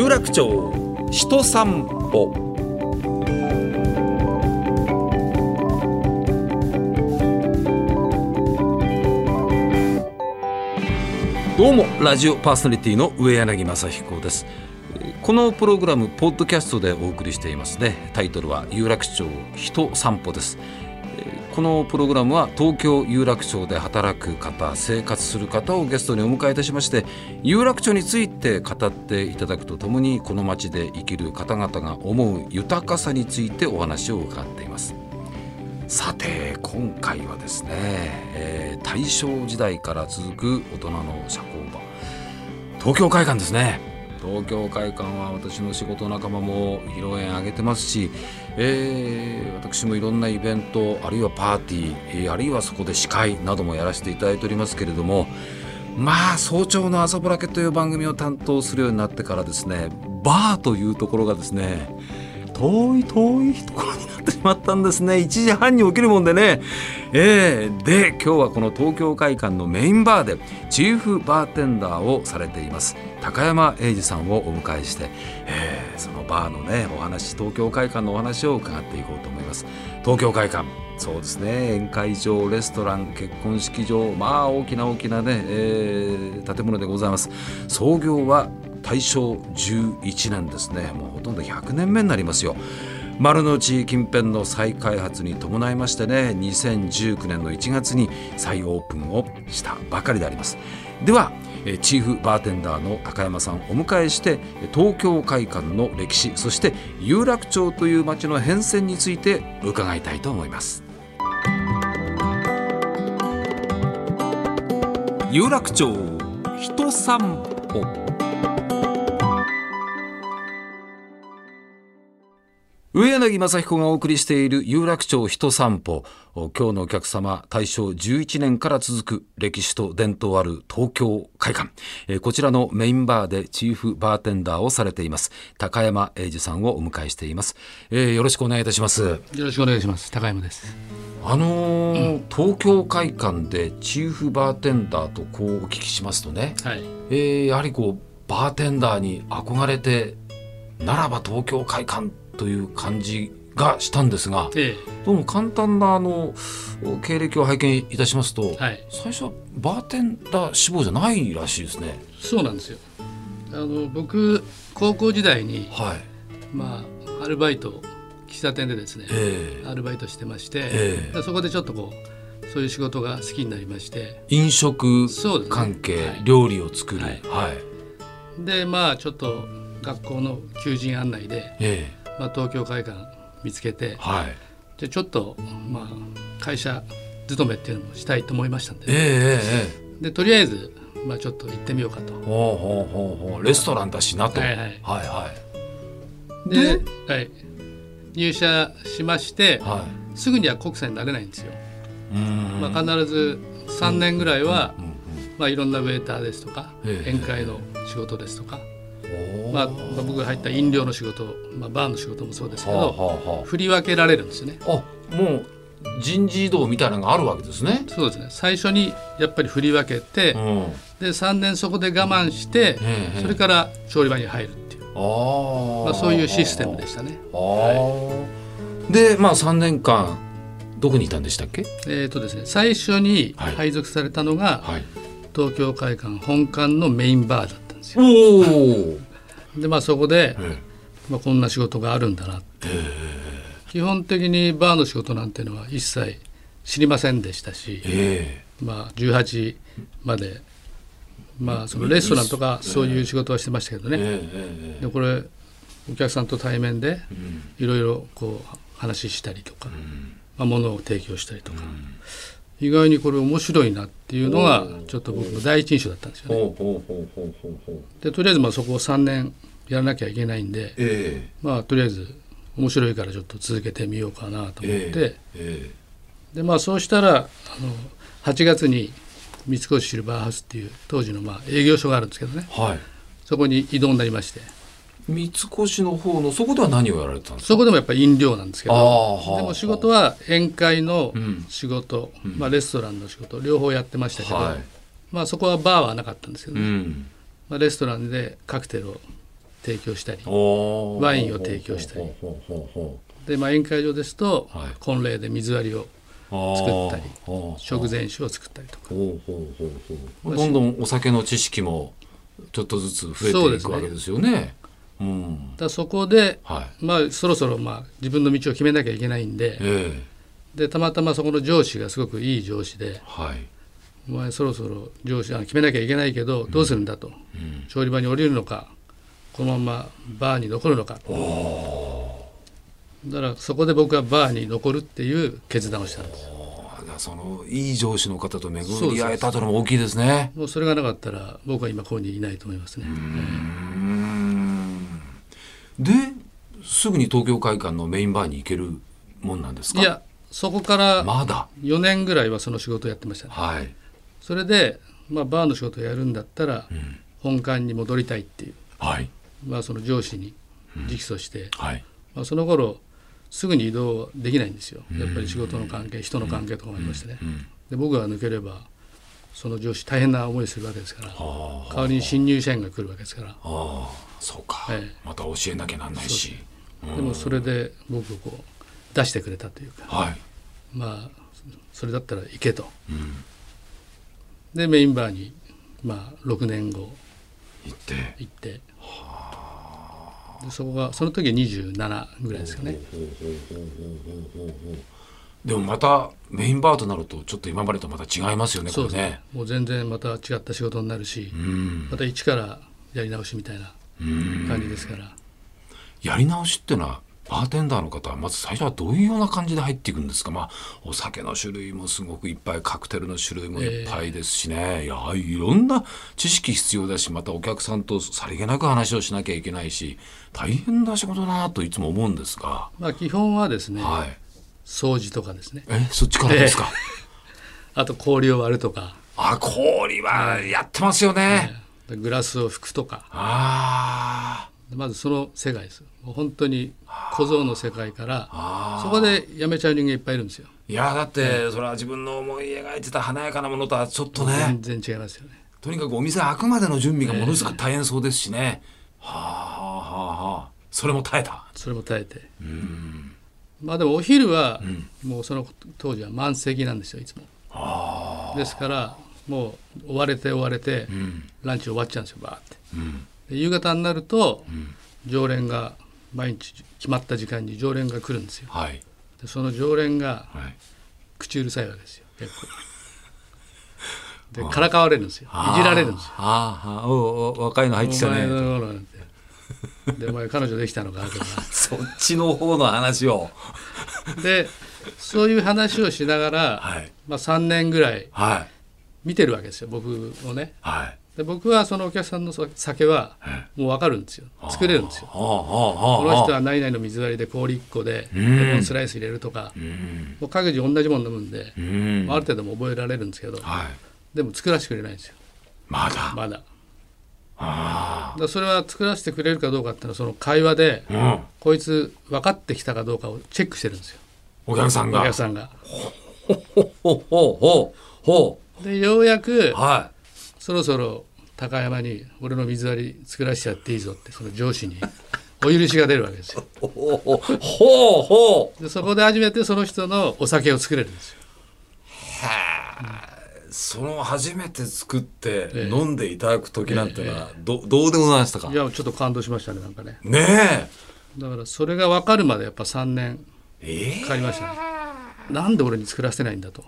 有楽町人散歩。どうもラジオパーソナリティの上柳正彦です。このプログラムポッドキャストでお送りしていますね。タイトルは有楽町人散歩です。このプログラムは東京有楽町で働く方生活する方をゲストにお迎えいたしまして有楽町について語っていただくとともにこの街で生きる方々が思う豊かさについてお話を伺っています。さて今回はですね、えー、大正時代から続く大人の社交場東京会館ですね。東京会館は私の仕事仲間も披露宴あげてますし、えー、私もいろんなイベントあるいはパーティーあるいはそこで司会などもやらせていただいておりますけれどもまあ早朝の朝ぼらけという番組を担当するようになってからですねバーというところがですね遠い遠いところになってしまったんですね。1時半に起きるもんでね。えー、で今日はこの東京会館のメインバーでチーフバーテンダーをされています。高山英二さんをお迎えして、えー、そのバーのねお話東京会館のお話を伺っていこうと思います。東京会館そうですね。宴会場レストラン結婚式場まあ大きな大きなね、えー、建物でございます。創業は大正11年ですね。もうほとんど100年目になりますよ。丸の内近辺の再開発に伴いましてね2019年の1月に再オープンをしたばかりであります。ではチーフバーテンダーの高山さんをお迎えして東京会館の歴史そして有楽町という街の変遷について伺いたいと思います。有楽町人散歩。上柳正彦がお送りしている有楽町人散歩。今日のお客様大正11年から続く歴史と伝統ある東京会館。こちらのメインバーでチーフバーテンダーをされています高山英二さんをお迎えしています、えー、よろしくお願いいたします。よろしくお願いします。高山です。あのーうん、東京会館でチーフバーテンダーとこうお聞きしますとね、はい、えー、やはりこうバーテンダーに憧れてならば東京会館という感じがしたんですが、ええ、どうも簡単なあの経歴を拝見いたしますと、はい、最初はバーテンダー志望じゃないらしいですね。そうなんですよ。あの僕高校時代に、はい、まあアルバイト喫茶店でですね、えー、アルバイトしてまして、えー、そこでちょっとこうそういう仕事が好きになりまして。飲食関係、ねはい、料理を作る、はい、はい、でまあちょっと学校の求人案内で、えーまあ、東京会館見つけて、はい、でちょっと、まあ、会社勤めっていうのもしたいと思いましたんで,、えー、でとりあえず、まあ、ちょっと行ってみようかと。ほうほうほうほう。レストランだしなと。はいはい。はいはい、ではい、入社しまして、はい、すぐには国際になれないんですよ。まあ、必ず3年ぐらいは、まあ、いろんなウェーターですとか、宴会の仕事ですとか、まあ、僕が入った飲料の仕事、まあ、バーの仕事もそうですけど、はあはあ、振り分けられるんですよね。あもう人事異動みたいなのがあるわけですね。そうですね。最初にやっぱり振り分けて、うん、で3年そこで我慢して、うん、それから調理場に入るっていう、あまあ、そういうシステムでしたね。はい、でまあ3年間どこにいたんでしたっけ？えっ、ー、とですね最初に配属されたのが、はい、東京会館本館のメインバーだった。んですよ。でまあそこで、まあ、こんな仕事があるんだなって、基本的にバーの仕事なんていうのは一切知りませんでしたし、まあ、18まで、まあ、そのレストランとかそういう仕事はしてましたけどね、でこれお客さんと対面でいろいろこう話したりとか、まあ、物を提供したりとか。意外にこれ面白いなっていうのがちょっと僕の第一印象だったんですよね。でとりあえずまあそこを3年やらなきゃいけないんで、えー、まあとりあえず面白いからちょっと続けてみようかなと思って、えーえー、でまあそうしたらあの8月に三越シルバーハウスっていう当時のまあ営業所があるんですけどね、はい、そこに移動になりまして。三越の方のそこでは何をやられたんですか？そこでもやっぱり飲料なんですけどでも仕事は宴会の仕事、うん、まあ、レストランの仕事両方やってましたけど、はい、まあ、そこはバーはなかったんですけど、ね、うん、まあ、レストランでカクテルを提供したりワインを提供したり。で、まあ、宴会場ですと、はい、婚礼で水割りを作ったり食前酒を作ったりとか。どんどんお酒の知識もちょっとずつ増えていくわけですよね。うん、だそこで、はい、まあそろそろまあ自分の道を決めなきゃいけないんでえー、でたまたまそこの上司がすごくいい上司で、はい、お前そろそろ上司は決めなきゃいけないけどどうするんだと、うん、調理場に降りるのかこのままバーに残るのかだからそこで僕はバーに残るっていう決断をしたんです。そのいい上司の方と巡り会えたというのも大きいですね。もうそれがなかったら僕は今ここにいないと思いますねですぐに東京会館のメインバーに行けるもんなんですか？いやそこからまだ？4年ぐらいはその仕事をやってましたね、はい、それで、まあ、バーの仕事をやるんだったら、うん、本館に戻りたいっていう、はい。まあ、その上司に直訴して、うんはい、まあ、その頃すぐに移動できないんですよ。やっぱり仕事の関係人の関係とかもありましてね、で僕が抜ければその上司大変な思いするわけですから。代わりに新入社員が来るわけですからそうか、ええ、また教えなきゃなんないし。でもそれで僕をこう出してくれたというか、はい、まあそれだったら行けと、うん、でメインバーにまあ6年後。行って。行って。でそこがその時は27ぐらいですかね。でもまたメインバーとなるとちょっと今までとまた違いますよねそうですね。もう全然また違った仕事になるし、また一からやり直しみたいな感じですから。やり直しっていうのはバーテンダーの方はまず最初はどういうような感じで入っていくんですか？まあお酒の種類もすごくいっぱいカクテルの種類もいっぱいですしね、えー、いやいろんな知識必要だしまたお客さんとさりげなく話をしなきゃいけないし大変な仕事だなといつも思うんですが、まあ、基本はですね、はい、掃除とかですね。えそっちからですか、えー、あと氷を割るとか。あ氷はやってますよね、えー、グラスを拭くとか。ああまずその世界ですもう本当に小僧の世界からそこでやめちゃう人間いっぱいいるんですよ。いやだって、それは自分の思い描いてた華やかなものとはちょっとね。全然違いますよね。とにかくお店開くまでの準備がものすごく大変そうですしね、えー、はあはあはあ。それも耐えた。それも耐えて。うん。まあでもお昼は、もうその当時は満席なんですよいつも。ですからもう追われて追われて、うん、ランチ終わっちゃうんですよバーって、うん。夕方になると、常連が毎日決まった時間に常連が来るんですよ。はい、でその常連が、口うるさいわけですよ結構。でからかわれるんですよ。いじられるんですよ。ああ。おお若いの入ってきたね。でお前彼女できたのかとか。そっちの方の話を。でそういう話をしながら、はい、まあ、3年ぐらい見てるわけですよ僕をね。はい。で僕はそのお客さんの酒はもう分かるんですよ。作れるんですよ。この人は何々の水割りで氷1個でレモンスライス入れるとかもう各自同じもの飲むんである程度も覚えられるんですけど、でも作らせてくれないんですよ。まだ？まだ。だそれは作らせてくれるかどうかっていうのはその会話で、うん、こいつ分かってきたかどうかをチェックしてるんですよ。お客さんが。お客さんが。ほほほほほでようやく、はい、そろそろ高山に俺の水割り作らせちゃっていいぞってその上司にお許しが出るわけですよ。ほうほう。でそこで初めてその人のお酒を作れるんですよ。その初めて作って飲んでいただく時なんてのはど,、どうでもないましたか？いやちょっと感動しましたねなんかね。ねだからそれが分かるまでやっぱ3年かかりましたね。えー、なんで俺に作らせないんだと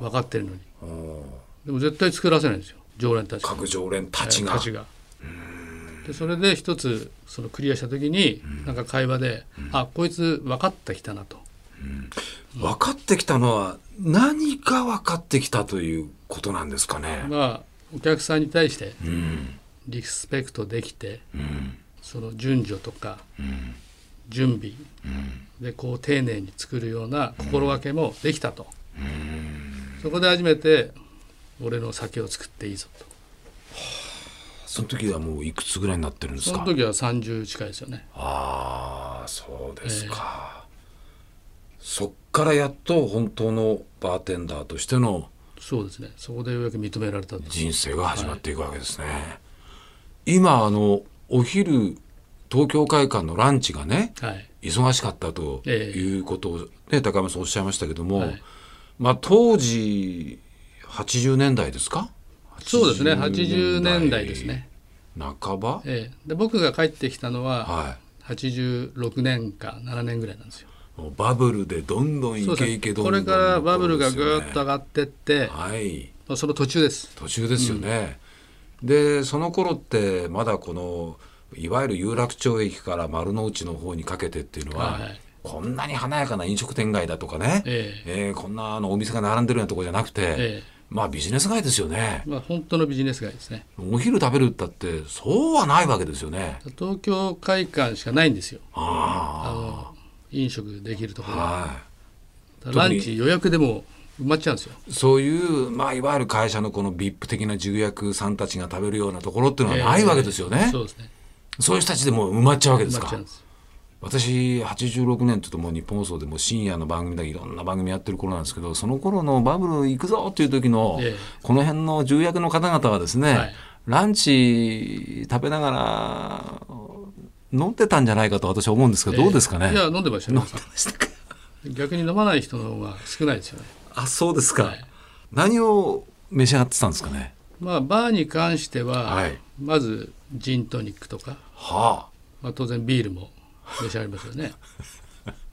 分かってるのに。でも絶対作らせないんですよ。常連たち各常連たちが。でそれで一つそのクリアした時に、なんか会話で「あこいつ分かってきたな」と。分かってきたのは何か分かってきたということなんですかね。まあお客さんに対してリスペクトできて、その順序とか、準備でこう丁寧に作るような心がけもできたと。そこで初めて俺の酒を作っていいぞと。その時はもういくつぐらいになってるんですか？その時は30近いですよね。ああそうですか、えー、そっからやっと本当のバーテンダーとしてのそうですね。そこでようやく認められた人生が始まっていくわけですね、はい、今あのお昼東京会館のランチがね、はい。忙しかったということを、ね、高山さんおっしゃいましたけども、はいまあ、当時80年代ですか？そうですね。80年代ですね、半ば、ええ、で僕が帰ってきたのはは86年か7年ぐらいなんですよ。バブルでどんどんイそうですね。ケイケどんどん。これからバブルがぐーっと上ががってって、はい。まあその途中です。途中ですよね、でその頃ってまだこのいわゆる有楽町駅から丸の内の方にかけてっていうのは、はいこんなに華やかな飲食店街だとかね、ええ。ーこんなあのお店が並んでるようなところじゃなくて、ええ。まあビジネス街ですよね。まあ本当のビジネス街ですね。お昼食べるったってそうはないわけですよね。東京会館しかないんですよ。ああ。の飲食できるところは。だからランチ予約でも埋まっちゃうんですよ。いそういう、まあ、いわゆる会社のこの VIP 的な重役さんたちが食べるようなところっていうのはないわけですよね、そうですね。そういう人たちでもう埋まっちゃうわけですか。埋まっちゃうんです。私86年っともう日本放送でもう深夜の番組だいろんな番組やってる頃なんですけどその頃のバブル行くぞっていう時の、ええ。この辺の重役の方々はですね、はい。ランチ食べながら飲んでたんじゃないかと私は思うんですけど、どうですかね？いや飲んでましたよ。逆に飲まない人の方が少ないですよね。あそうですか、はい。何を召し上がってたんですかね？まあバーに関しては、はい。まずジントニックとか、はまあ、当然ビールも召し上がりますよね。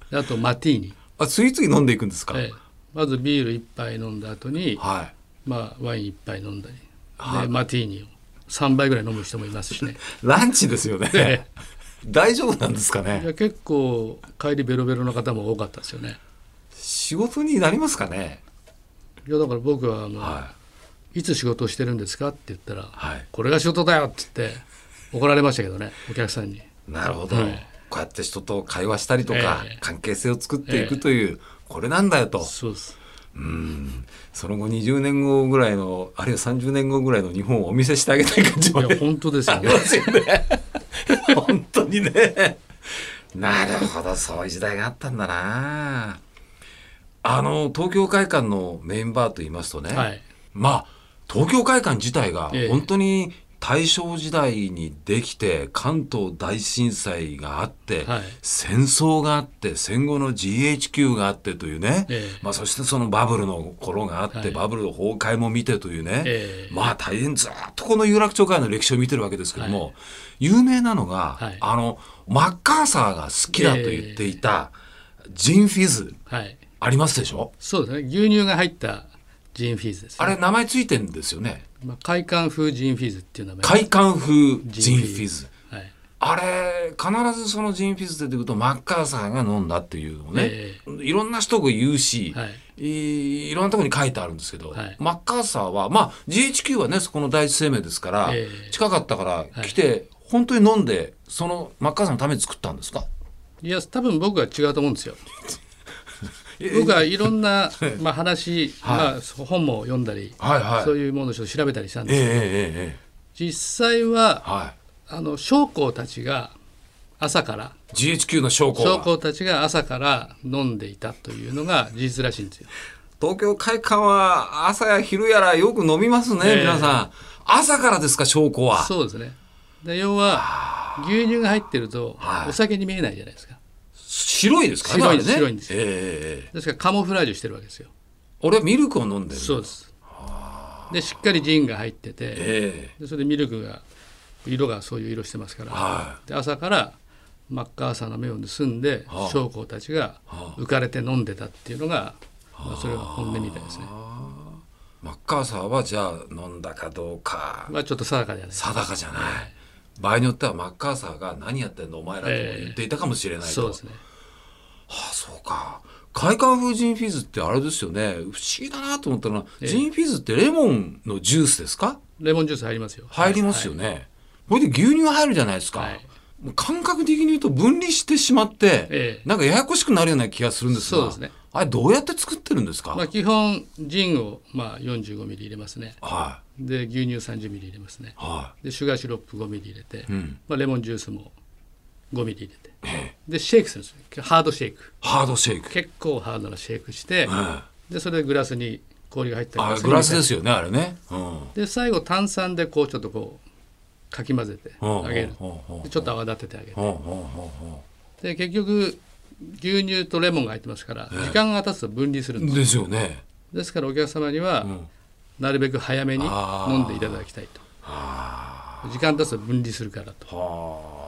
であとマティーニ、ああ次々飲んでいくんですか、ええ。まずビール一杯飲んだ後に、はい。まあ、ワイン一杯飲んだり、はい。でマティーニを3杯ぐらい飲む人もいますしね。ランチですよね、え大丈夫なんですかいねや結構帰りベロベロの方も多かったですよね。仕事になりますかね？いやだから僕はあの、、はい。つ仕事をしてるんですかって言ったら、はい。これが仕事だよって言って怒られましたけどねお客さんに。なるほど、はいこうやって人と会話したりとか、ええ。関係性を作っていくという、これなんだよと。そうです。うん。その後20年後ぐらいのあるいは30年後ぐらいの日本をお見せしてあげたい感じいもね。や本当ですよね。ね。本当にね。なるほどそういう時代があったんだな。あの東京会館のメインバーと言いますとね、はい。まあ東京会館自体がええ。本当に大正時代にできて関東大震災があって、はい。戦争があって戦後の GHQ があってというね、ええ。まあ、そしてそのバブルの頃があって、はい。バブルの崩壊も見てというね、ええ。まあ大変ずっとこの有楽町会の歴史を見てるわけですけども、有名なのが、はい。あのマッカーサーが好きだと言っていたジンフィズはい。ありますでしょ？そうですね。牛乳が入ったジンフィーズです、ね。あれ名前ついてんですよねまあ、會舘風ジンフィーズっていう名前。會舘風ジンフィズ。はい。あれ必ずそのジンフィズ出てくるとマッカーサーが飲んだっていうのをね、えいろんな人が言うし、はいい、いろんなところに書いてあるんですけど、はいマッカーサーはまあ GHQ はねそこの第一生命ですから、ええ近かったから来て、本当に飲んでそのマッカーサーのために作ったんですか？いや多分僕は違うと思うんですよ。僕はいろんな、まあ、話、まあ、本も読んだり、そういうものをちょっと調べたりしたんです。けど、実際ははあの将校たちが朝からい GHQ の将校将が校たちが朝から飲んでいたというのが事実らしいんですよ。東京会館は朝や昼やらよく飲みますね、ええ皆さん。朝からですか将校は。そうですね。で要は牛乳が入ってるとはい。お酒に見えないじゃないですか。白いですかね白いんですね。白いんです。ええええええ。ですからカモフラージュしてるわけですよ。俺はミルクを飲んでるそうです。でしっかりジンが入ってて、えでそれでミルクが色がそういう色してますから、はで朝からマッカーサーの目を盗んではあ。将校たちが浮かれて飲んでたっていうのが、まあ、それが本音みたいですね。マッカーサーはじゃあ飲んだかどうか。まあちょっと定かじゃない。定かじゃない、場合によってはマッカーサーが何やってんのお前らとも言っていたかもしれないと、そうですね。ああそうか。快感風ジンフィズってあれですよね。不思議だなと思ったのは、ジンフィズってレモンのジュースですか？レモンジュース入りますよ。入りますよね、これで牛乳入るじゃないですか、はい。もう感覚的に言うと分離してしまって、ええ。なんかややこしくなるような気がするんですがそうですね。あれどうやって作ってるんですか、まあ基本ジンをまあ45ミリ入れますね。はで牛乳30ミリ入れますね。い。はでシュガーシロップ5ミリ入れて、ん。まあレモンジュースも5ミリ入れて、でシェイクするんですよ。ハードシェイク。いハードシェイク、結構ハードなシェイクして、はいでそれでグラスに氷が入ったグラスですよねあれね、うん、で最後炭酸でこうちょっとこうかき混ぜてあげる。でちょっと泡立ててあげてで結局牛乳とレモンが入ってますから時間が経つと分離するんですですよね。ですからお客様にはなるべく早めに飲んでいただきたいと。時間経つと分離するからと。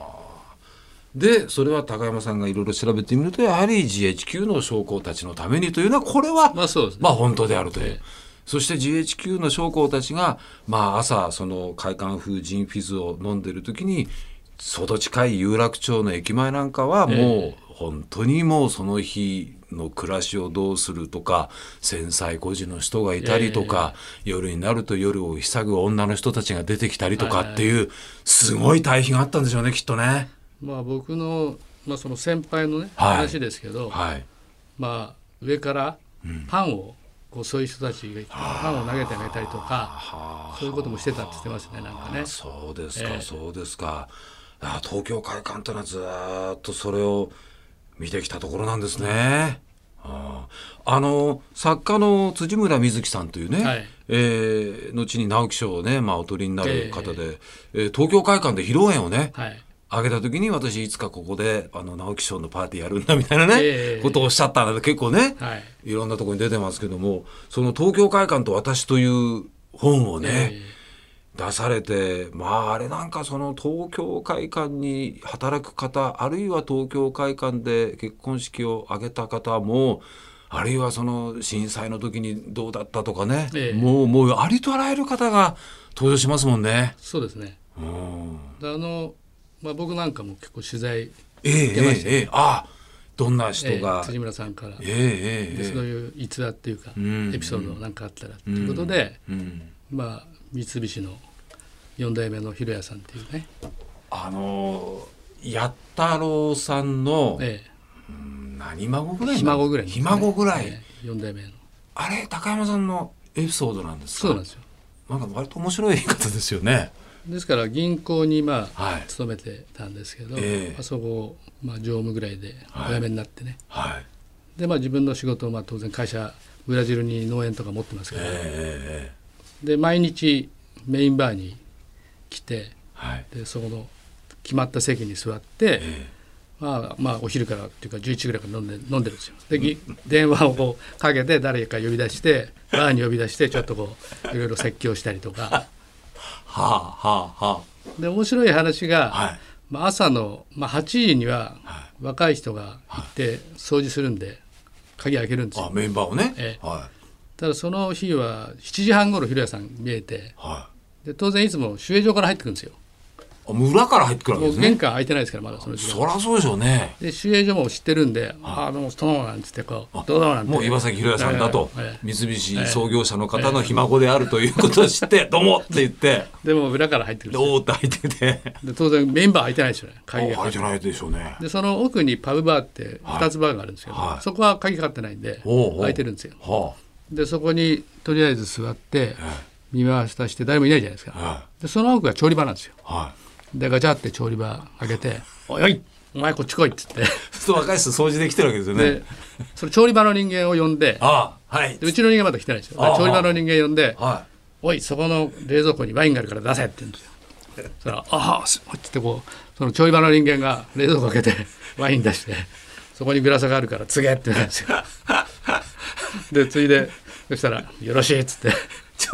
でそれは高山さんがいろいろ調べてみるとやはり GHQ の将校たちのためにというのはこれはまあそうです、ね、まあ本当であるという。ええ。そして GHQ の将校たちが、まあ、朝その快感風ジンフィズを飲んでる時に外近い有楽町の駅前なんかはもう本当にもうその日の暮らしをどうするとか戦災孤児の人がいたりとか、夜になると夜を塞ぐ女の人たちが出てきたりとかっていうすごい対比があったんでしょうねきっとね。まあ、僕の,、まあその先輩のね、はい、話ですけど、はい、まあ、上からパンを、こうそういう人たちがパンを投げてあげたりとかそういうこともしてたって言ってますねなんかね。そうですか、えー、そうですか。あ東京会館というのはずっとそれを見てきたところなんですね。ああの作家の辻村瑞希さんというね、はい、えー、後に直木賞をね、まあ、お取りになる方で、えー、えー、東京会館で披露宴をね、はい、あげた時に私いつかここであの直木賞のパーティーやるんだみたいなね、えー、ことをおっしゃったので結構ね、はい、いろんなところに出てますけどもその「東京会館と私」という本をね、えー、出されてまああれなんかその東京会館に働く方あるいは東京会館で結婚式を挙げた方もあるいはその震災の時にどうだったとかね、えー、もうもうありとあらゆる方が登場しますもんね。そうですね、うん、あのまあ、僕なんかも結構取材えええええあどんな人が、えー、辻村さんから、えーえー、そういう逸話っていうか、うん、エピソードなんかあったらということで、うん、まあ三菱の4代目の広谷さんっていうね。あの八太郎さんの、ええ、何孫ぐらいひ孫ぐらい、ね、ひ孫ぐらい、ええ、4代目の。あれ高山さんのエピソードなんですか？そうなんですよ。なんか割と面白い言い方ですよねですから銀行にまあ、はい、勤めてたんですけど、えー、あそこ、まあ、常務ぐらいでお辞めになってね、はい、でまあ自分の仕事をまあ当然会社ブラジルに農園とか持ってますけど、えー、で毎日メインバーに来て、はい、でそこの決まった席に座って、えー、まあ、まあお昼からっていうか11時ぐらいから飲んで飲んでるんですよ。で、うん、電話をこうかけて誰か呼び出してバーに呼び出してちょっとこういろいろ説教したりとかはあはあはあ、で面白い話が、はい、まあ、朝の、まあ、8時には若い人が行って掃除するんで鍵開けるんですよ。メンバーをね、ええ、はい、ただその日は7時半ごろ広谷さん見えて、はい、で当然いつも守衛所から入ってくるんですよ。裏から入ってくるわけですね。玄関開いてないですからまだその時そりゃそうでしょうね。で守衛所も知ってるんで「あ。あどうもどうも」なんつってこう「どうも」なんてもう岩崎宏也さんだと、三菱創業者の方のひ孫であるということを知って「どうも」って言って。でも裏から入ってくるおおって入ってて。で当然メンバー開いてないですよね鍵が。開いてないでしょうね。でその奥にパブバーって2つバーがあるんですけど、そこは鍵かかってないんで開いてるんですよ。でそこにとりあえず座って見回したして誰もいないじゃないですか。でその奥が調理場なんですよ。はいでガチャって調理場開けて「おいおいお前こっち来い」っつって。そう若い人掃除できてるわけですよね。それ調理場の人間を呼んであはい、うちの人間まだ来てないですよ。調理場の人間呼んで「おいそこの冷蔵庫にワインがあるから出せ」って言うんですよ。そら「ああ」っつってこうその調理場の人間が冷蔵庫開けて ワイン出してそこにグラスがあるから「継げ」って言うんですよ。でついでそしたら「よろしい」っつって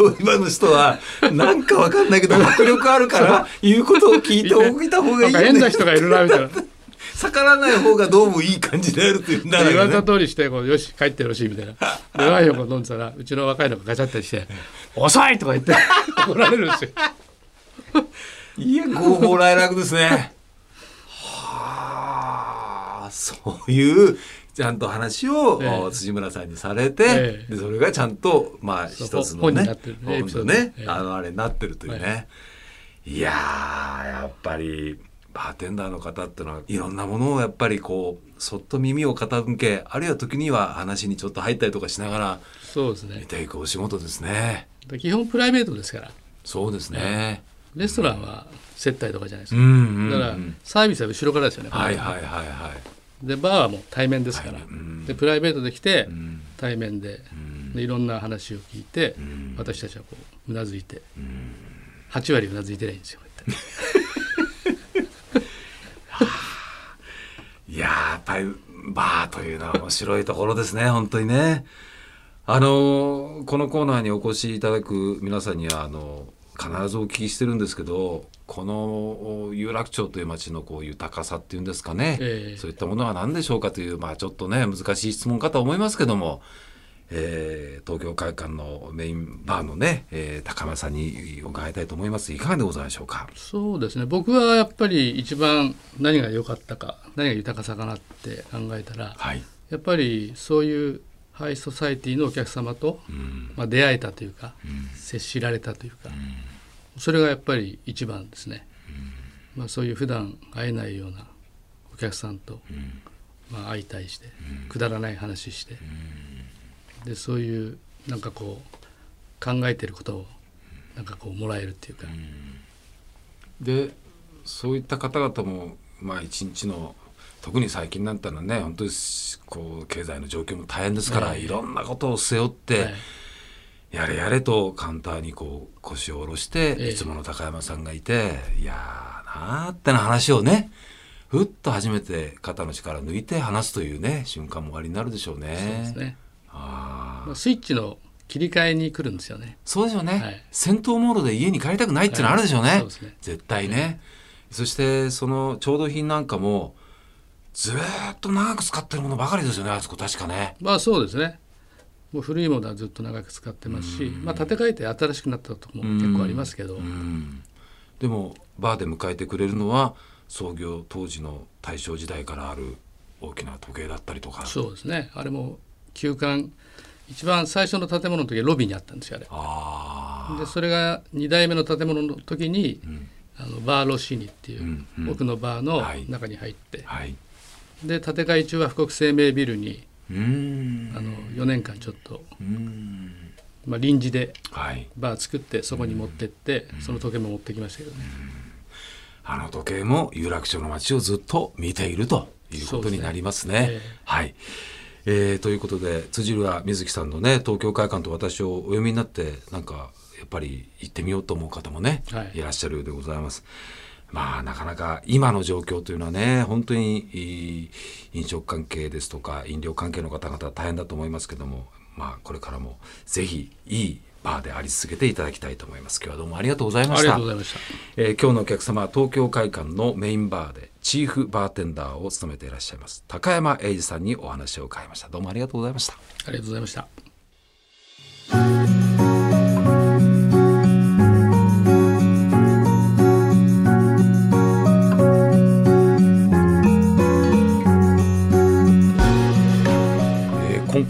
調理場の人はなんかわかんないけど 迫力あるから言うことを聞いておいた方がいいよね。変な人がいるなみたいな。逆らない方がどうもいい感じであるっていうんだ、ね、言われた通りしてこうよし帰ってよろしいみたいなでワインを飲んでたらうちの若いのがガチャってして「遅い!」とか言って怒られるんですよ。いや合法来楽ですね。はあそういうちゃんと話を、えー、辻村さんにされて、えー、でそれがちゃんとまあ一つのね本当ね、えー、あのあれになってるというね、い。ややっぱりバーテンダーの方っていうのはいろんなものをやっぱりこうそっと耳を傾けあるいは時には話にちょっと入ったりとかしながらそうですね。見ていくお仕事ですね。基本プライベートですから。そうですね、レストランは接待とかじゃないですか、うんうんうん、だからサービスは後ろからですよねはいはいはいはいでバーはもう対面ですから、でプライベートで来て、対面ででいろんな話を聞いて、私たちはこううなずいて、8割うなずいてないんですよいややっぱり バーというのは面白いところですね本当にね。あのこのコーナーにお越しいただく皆さんにはあの必ずお聞きしてるんですけどこの有楽町という街のこう豊かさっていうんですかね、えー、そういったものは何でしょうかという、まあ、ちょっとね難しい質問かと思いますけども、えー、東京会館のメインバーのね、えー、高山さんに伺いたいと思います。いかがでございましょうか？そうですね。僕はやっぱり一番何が良かったか何が豊かさかなって考えたら、はい、やっぱりそういうハイソサイティのお客様と、うん、まあ、出会えたというか、うん、接しられたというか、うん、それがやっぱり一番ですね、まあ、そういう普段会えないようなお客さんと、まあ、相対して、くだらない話して、でそういうなんかこう考えてることをなんかこうもらえるっていうか。でそういった方々もまあ一日の特に最近なんてのはね本当にこう経済の状況も大変ですから、いろんなことを背負って、やれやれとカウンターにこう腰を下ろして、いつもの高山さんがいていやなーってな話をねふっと初めて肩の力抜いて話すというね瞬間もありになるでしょうね。そうですね。あスイッチの切り替えに来るんですよね。そうでしょうね、はい、戦闘モードで家に帰りたくないっていうのあるでしょうね。はい、うね。絶対ね。そしてその調度品なんかもずっと長く使ってるものばかりですよねあそこ確かね。まあそうですね。もう古いものはずっと長く使ってますし、まあ建て替えて新しくなったとこも結構ありますけど。でもバーで迎えてくれるのは創業当時の大正時代からある大きな時計だったりとか。そうですね。あれも旧館一番最初の建物の時はロビーにあったんですよあれ。でそれが2代目の建物の時に、うん、あのバーロシーニっていう、奥のバーの中に入って、はいはいで建て替え中は富国生命ビルにあの4年間ちょっと、まあ、臨時でバー作ってそこに持ってってその時計も持ってきましたけどね。あの時計も有楽町の街をずっと見ているということになりますね。すねえ。ー、はい、えー、ということで辻浦瑞希さんのね東京会館と私をお読みになってなんかやっぱり行ってみようと思う方もね、はい、いらっしゃるようでございます。まあなかなか今の状況というのはね本当に飲食関係ですとか飲料関係の方々大変だと思いますけどもまあこれからもぜひいいバーであり続けていただきたいと思います。今日はどうもありがとうございました。ありがとうございました、えー、今日のお客様は東京会館のメインバーでチーフバーテンダーを務めていらっしゃいます高山英二さんにお話を伺いました。どうもありがとうございました。ありがとうございました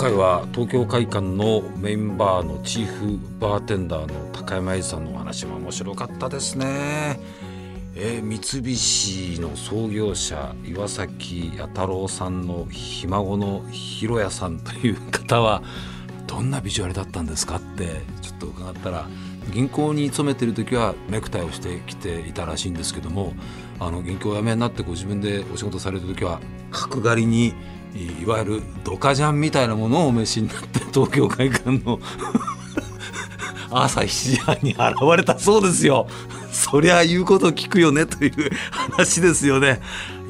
回は東京会館のメインバーのチーフバーテンダーの高山英さんのお話も面白かったですね。えー、三菱の創業者岩崎弥太郎さんのひ孫の広屋さんという方はどんなビジュアルだったんですかってと伺ったら銀行に勤めてる時はネクタイをしてきていたらしいんですけどもあの銀行を辞めになってご自分でお仕事される時は角刈りにいわゆるドカジャンみたいなものをお召しになって東京会館の 朝7時半に現れたそうですよ。そりゃ言うこと聞くよねという話ですよね。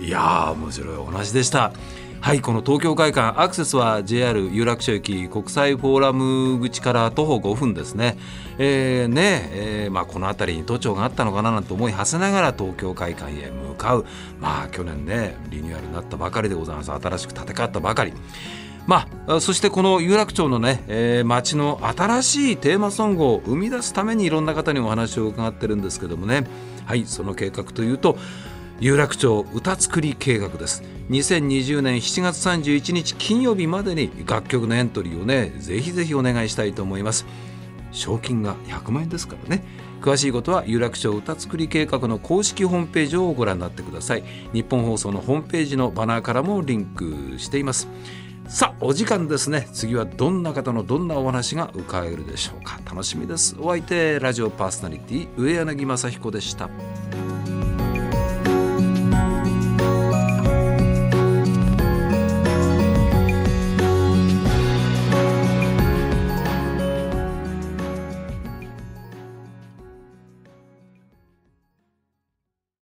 いやー面白いお話でした。はいこの東京会館アクセスは JR 有楽町駅国際フォーラム口から徒歩5分ですね。えー、ねえー、まあ、この辺りに都庁があったのかななんて思い馳せながら東京会館へ向かうまあ去年ねリニューアルになったばかりでございます新しく建て替わったばかり。まあ、そしてこの有楽町のね、えー、街の新しいテーマソングを生み出すためにいろんな方にお話を伺ってるんですけどもねはいその計画というと有楽町歌作り計画です。2020年7月31日金曜日までに楽曲のエントリーをねぜひぜひお願いしたいと思います。賞金が100万円ですからね。詳しいことは有楽町歌作り計画の公式ホームページをご覧になってください。日本放送のホームページのバナーからもリンクしています。さあお時間ですね。次はどんな方のどんなお話が伺えるでしょうか。楽しみです。お相手ラジオパーソナリティ上柳正彦でした。